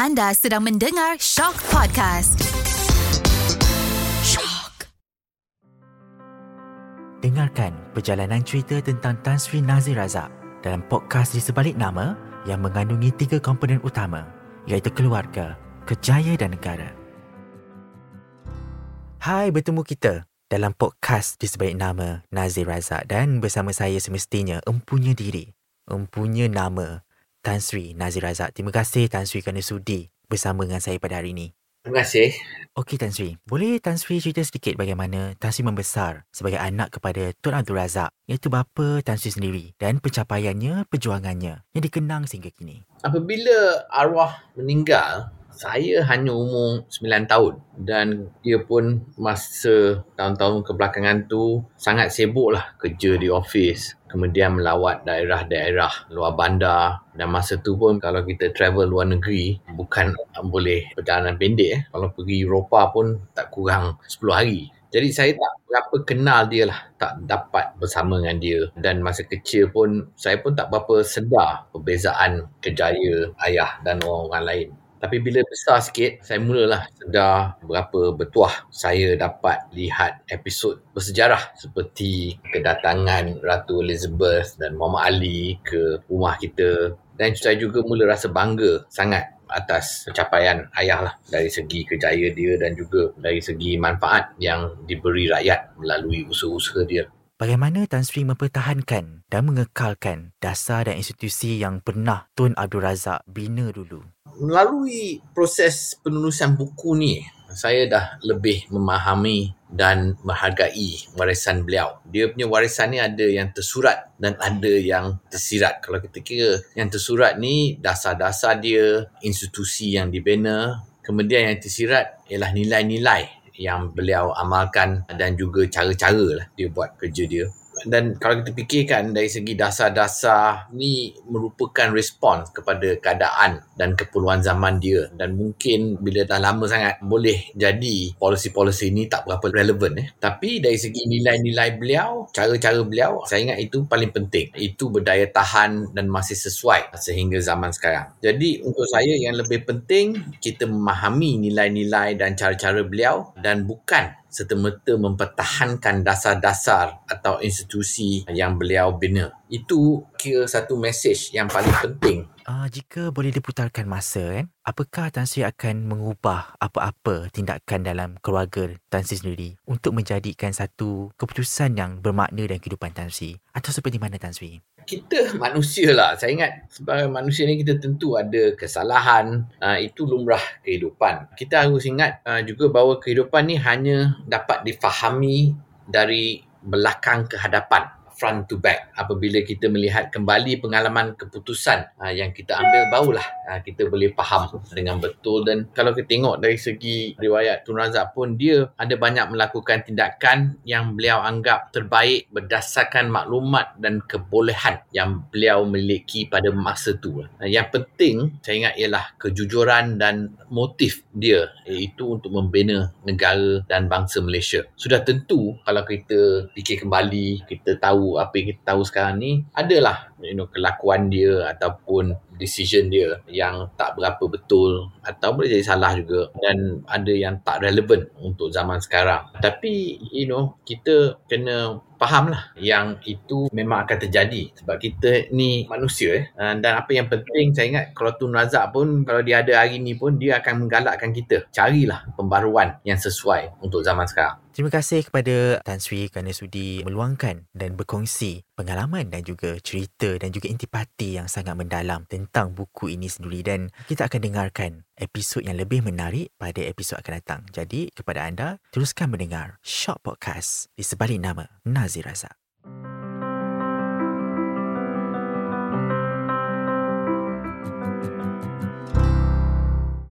Anda sedang mendengar Shock Podcast. Shock. Dengarkan perjalanan cerita tentang Tan Sri Nazir Razak dalam podcast di sebalik nama yang mengandungi tiga komponen utama iaitu keluarga, kejaya dan negara. Hai, bertemu kita dalam podcast di sebalik nama Nazir Razak dan bersama saya semestinya empunya diri, empunya nama Tan Sri Nazir Razak. Terima kasih Tan Sri kerana sudi bersama dengan saya pada hari ini. Terima kasih. Okey Tan Sri, boleh Tan Sri cerita sedikit bagaimana Tan Sri membesar sebagai anak kepada Tun Abdul Razak iaitu bapa Tan Sri sendiri dan pencapaiannya, perjuangannya yang dikenang sehingga kini. Apabila arwah meninggal, saya hanya umur 9 tahun dan dia pun masa tahun-tahun kebelakangan tu sangat sibuk lah kerja di office kemudian melawat daerah-daerah luar bandar. Dan masa tu pun kalau kita travel luar negeri bukan boleh perjalanan pendek eh. kalau pergi Eropah pun tak kurang 10 hari. Jadi saya tak berapa kenal dia lah tak dapat bersama dengan dia. Dan masa kecil pun saya pun tak berapa sedar perbezaan kejaya ayah dan orang-orang lain tapi bila besar sikit, saya mulalah sedar berapa bertuah saya dapat lihat episod bersejarah seperti kedatangan Ratu Elizabeth dan Muhammad Ali ke rumah kita. Dan saya juga mula rasa bangga sangat atas pencapaian ayah lah dari segi kejaya dia dan juga dari segi manfaat yang diberi rakyat melalui usaha-usaha dia. Bagaimana Tan Sri mempertahankan dan mengekalkan dasar dan institusi yang pernah Tun Abdul Razak bina dulu? Melalui proses penulisan buku ni, saya dah lebih memahami dan menghargai warisan beliau. Dia punya warisan ni ada yang tersurat dan ada yang tersirat. Kalau kita kira yang tersurat ni dasar-dasar dia, institusi yang dibina, kemudian yang tersirat ialah nilai-nilai yang beliau amalkan dan juga cara-cara lah dia buat kerja dia dan kalau kita fikirkan dari segi dasar-dasar ni merupakan respons kepada keadaan dan keperluan zaman dia. Dan mungkin bila dah lama sangat boleh jadi polisi-polisi ni tak berapa relevan eh. Tapi dari segi nilai-nilai beliau cara-cara beliau saya ingat itu paling penting. Itu berdaya tahan dan masih sesuai sehingga zaman sekarang. Jadi untuk saya yang lebih penting kita memahami nilai-nilai dan cara-cara beliau dan bukan serta-merta mempertahankan dasar-dasar atau institusi yang beliau bina. Itu kira satu mesej yang paling penting. Uh, jika boleh diputarkan masa, kan, apakah Tan Sri akan mengubah apa-apa tindakan dalam keluarga Tan Sri sendiri untuk menjadikan satu keputusan yang bermakna dalam kehidupan Tan Sri? Atau seperti mana Tan Sri? Kita manusia lah. Saya ingat sebagai manusia ni kita tentu ada kesalahan. Uh, itu lumrah kehidupan. Kita harus ingat uh, juga bahawa kehidupan ni hanya dapat difahami dari belakang ke hadapan front to back. Apabila kita melihat kembali pengalaman keputusan uh, yang kita ambil barulah uh, kita boleh faham dengan betul. Dan kalau kita tengok dari segi riwayat Tun Razak pun dia ada banyak melakukan tindakan yang beliau anggap terbaik berdasarkan maklumat dan kebolehan yang beliau miliki pada masa tu. Uh, yang penting saya ingat ialah kejujuran dan motif dia iaitu untuk membina negara dan bangsa Malaysia. Sudah tentu kalau kita fikir kembali kita apa yang kita tahu sekarang ni adalah you know kelakuan dia ataupun decision dia yang tak berapa betul atau boleh jadi salah juga dan ada yang tak relevan untuk zaman sekarang. Tapi you know kita kena faham lah yang itu memang akan terjadi sebab kita ni manusia eh. dan apa yang penting saya ingat kalau Tun Razak pun kalau dia ada hari ni pun dia akan menggalakkan kita. Carilah pembaruan yang sesuai untuk zaman sekarang Terima kasih kepada Tan Sri kerana sudi meluangkan dan berkongsi pengalaman dan juga cerita dan juga intipati yang sangat mendalam tentang buku ini sendiri dan kita akan dengarkan episod yang lebih menarik pada episod akan datang. Jadi kepada anda teruskan mendengar Short Podcast di sebalik nama Nazir Razak.